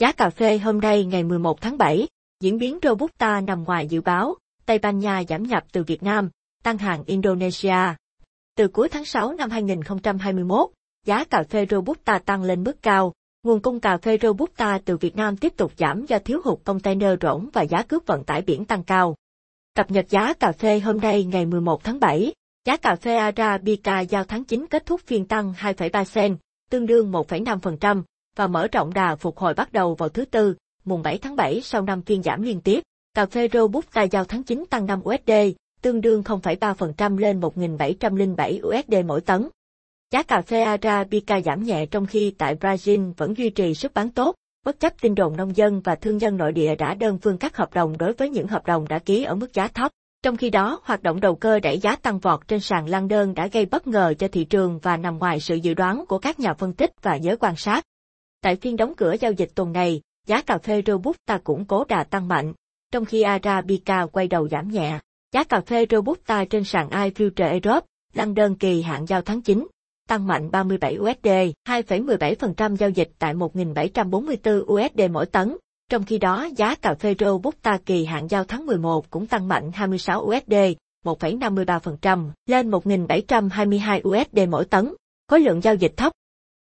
Giá cà phê hôm nay ngày 11 tháng 7, diễn biến Robusta nằm ngoài dự báo, Tây Ban Nha giảm nhập từ Việt Nam, tăng hàng Indonesia. Từ cuối tháng 6 năm 2021, giá cà phê Robusta tăng lên mức cao, nguồn cung cà phê Robusta từ Việt Nam tiếp tục giảm do thiếu hụt container rỗng và giá cước vận tải biển tăng cao. Cập nhật giá cà phê hôm nay ngày 11 tháng 7, giá cà phê Arabica giao tháng 9 kết thúc phiên tăng 2,3 sen, tương đương 1,5%, và mở rộng đà phục hồi bắt đầu vào thứ Tư, mùng 7 tháng 7 sau năm phiên giảm liên tiếp. Cà phê Robusta giao tháng 9 tăng 5 USD, tương đương 0,3% lên 1.707 USD mỗi tấn. Giá cà phê Arabica giảm nhẹ trong khi tại Brazil vẫn duy trì sức bán tốt, bất chấp tin đồn nông dân và thương nhân nội địa đã đơn phương cắt hợp đồng đối với những hợp đồng đã ký ở mức giá thấp. Trong khi đó, hoạt động đầu cơ đẩy giá tăng vọt trên sàn lan đơn đã gây bất ngờ cho thị trường và nằm ngoài sự dự đoán của các nhà phân tích và giới quan sát. Tại phiên đóng cửa giao dịch tuần này, giá cà phê Robusta cũng cố đà tăng mạnh, trong khi Arabica quay đầu giảm nhẹ. Giá cà phê Robusta trên sàn iFuture Europe, lăn đơn kỳ hạn giao tháng 9, tăng mạnh 37 USD, 2,17% giao dịch tại 1.744 USD mỗi tấn. Trong khi đó, giá cà phê Robusta kỳ hạn giao tháng 11 cũng tăng mạnh 26 USD, 1,53%, lên 1.722 USD mỗi tấn. Khối lượng giao dịch thấp.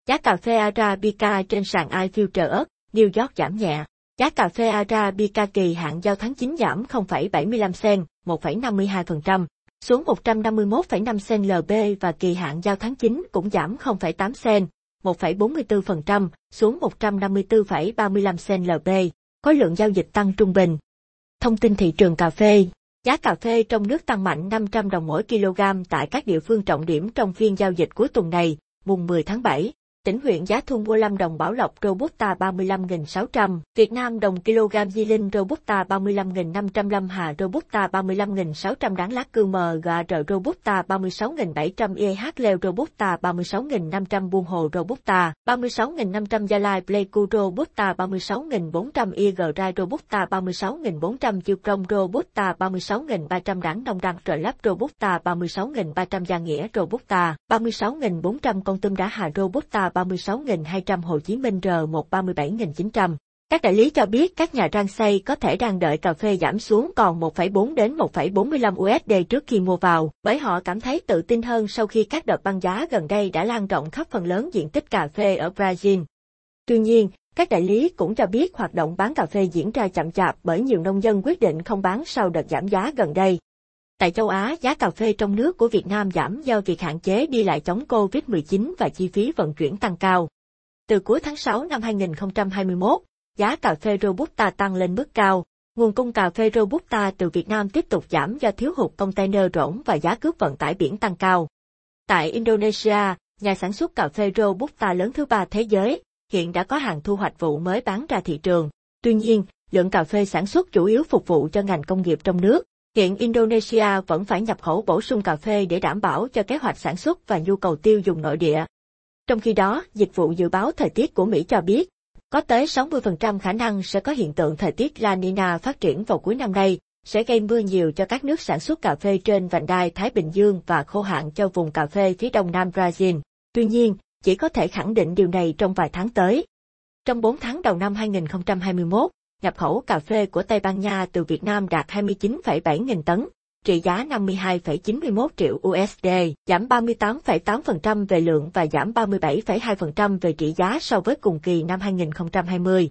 Giá cà phê Arabica trên sàn iFuture New York giảm nhẹ. Giá cà phê Arabica kỳ hạn giao tháng 9 giảm 0,75 sen, 1,52%, xuống 151,5 sen LB và kỳ hạn giao tháng 9 cũng giảm 0,8 sen, 1,44%, xuống 154,35 sen LB. Khối lượng giao dịch tăng trung bình. Thông tin thị trường cà phê. Giá cà phê trong nước tăng mạnh 500 đồng mỗi kg tại các địa phương trọng điểm trong phiên giao dịch cuối tuần này, mùng 10 tháng 7 tỉnh huyện giá thun mua 5 đồng Bảo Lộc Robusta 35.600, Việt Nam đồng kg Di Linh Robusta 35.500 Lâm Hà Robusta 35.600 Đáng Lát Cư Mờ MGR Robusta 36.700 EH Leo Robusta 36.500 Buôn Hồ Robusta 36.500 Gia Lai Pleiku Robusta 36.400 IG Rai Robusta 36.400 Chiêu Công Robusta 36.300 Đảng Đông Đăng Trợ Lắp Robusta 36.300 Gia Nghĩa Robusta 36.400 Con Tum Đá Hà Robusta 36.200 Hồ Chí Minh R1 37.900. Các đại lý cho biết các nhà rang xay có thể đang đợi cà phê giảm xuống còn 1,4 đến 1,45 USD trước khi mua vào, bởi họ cảm thấy tự tin hơn sau khi các đợt băng giá gần đây đã lan rộng khắp phần lớn diện tích cà phê ở Brazil. Tuy nhiên, các đại lý cũng cho biết hoạt động bán cà phê diễn ra chậm chạp bởi nhiều nông dân quyết định không bán sau đợt giảm giá gần đây. Tại châu Á, giá cà phê trong nước của Việt Nam giảm do việc hạn chế đi lại chống Covid-19 và chi phí vận chuyển tăng cao. Từ cuối tháng 6 năm 2021, giá cà phê Robusta tăng lên mức cao. Nguồn cung cà phê Robusta từ Việt Nam tiếp tục giảm do thiếu hụt container rỗng và giá cước vận tải biển tăng cao. Tại Indonesia, nhà sản xuất cà phê Robusta lớn thứ ba thế giới, hiện đã có hàng thu hoạch vụ mới bán ra thị trường. Tuy nhiên, lượng cà phê sản xuất chủ yếu phục vụ cho ngành công nghiệp trong nước, Hiện Indonesia vẫn phải nhập khẩu bổ sung cà phê để đảm bảo cho kế hoạch sản xuất và nhu cầu tiêu dùng nội địa. Trong khi đó, dịch vụ dự báo thời tiết của Mỹ cho biết, có tới 60% khả năng sẽ có hiện tượng thời tiết La Nina phát triển vào cuối năm nay, sẽ gây mưa nhiều cho các nước sản xuất cà phê trên vành đai Thái Bình Dương và khô hạn cho vùng cà phê phía đông nam Brazil. Tuy nhiên, chỉ có thể khẳng định điều này trong vài tháng tới. Trong 4 tháng đầu năm 2021, nhập khẩu cà phê của Tây Ban Nha từ Việt Nam đạt 29,7 nghìn tấn, trị giá 52,91 triệu USD, giảm 38,8% về lượng và giảm 37,2% về trị giá so với cùng kỳ năm 2020.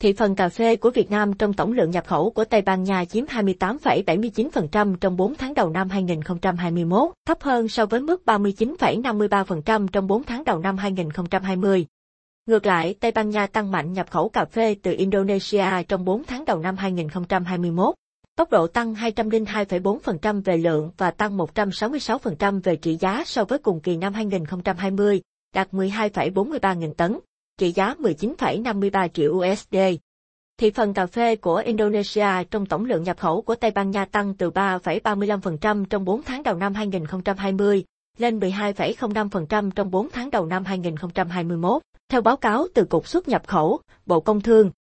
Thị phần cà phê của Việt Nam trong tổng lượng nhập khẩu của Tây Ban Nha chiếm 28,79% trong 4 tháng đầu năm 2021, thấp hơn so với mức 39,53% trong 4 tháng đầu năm 2020. Ngược lại, Tây Ban Nha tăng mạnh nhập khẩu cà phê từ Indonesia trong 4 tháng đầu năm 2021. Tốc độ tăng 202,4% về lượng và tăng 166% về trị giá so với cùng kỳ năm 2020, đạt 12,43 nghìn tấn, trị giá 19,53 triệu USD. Thị phần cà phê của Indonesia trong tổng lượng nhập khẩu của Tây Ban Nha tăng từ 3,35% trong 4 tháng đầu năm 2020 lên 12,05% trong 4 tháng đầu năm 2021. Theo báo cáo từ Cục xuất nhập khẩu, Bộ Công Thương,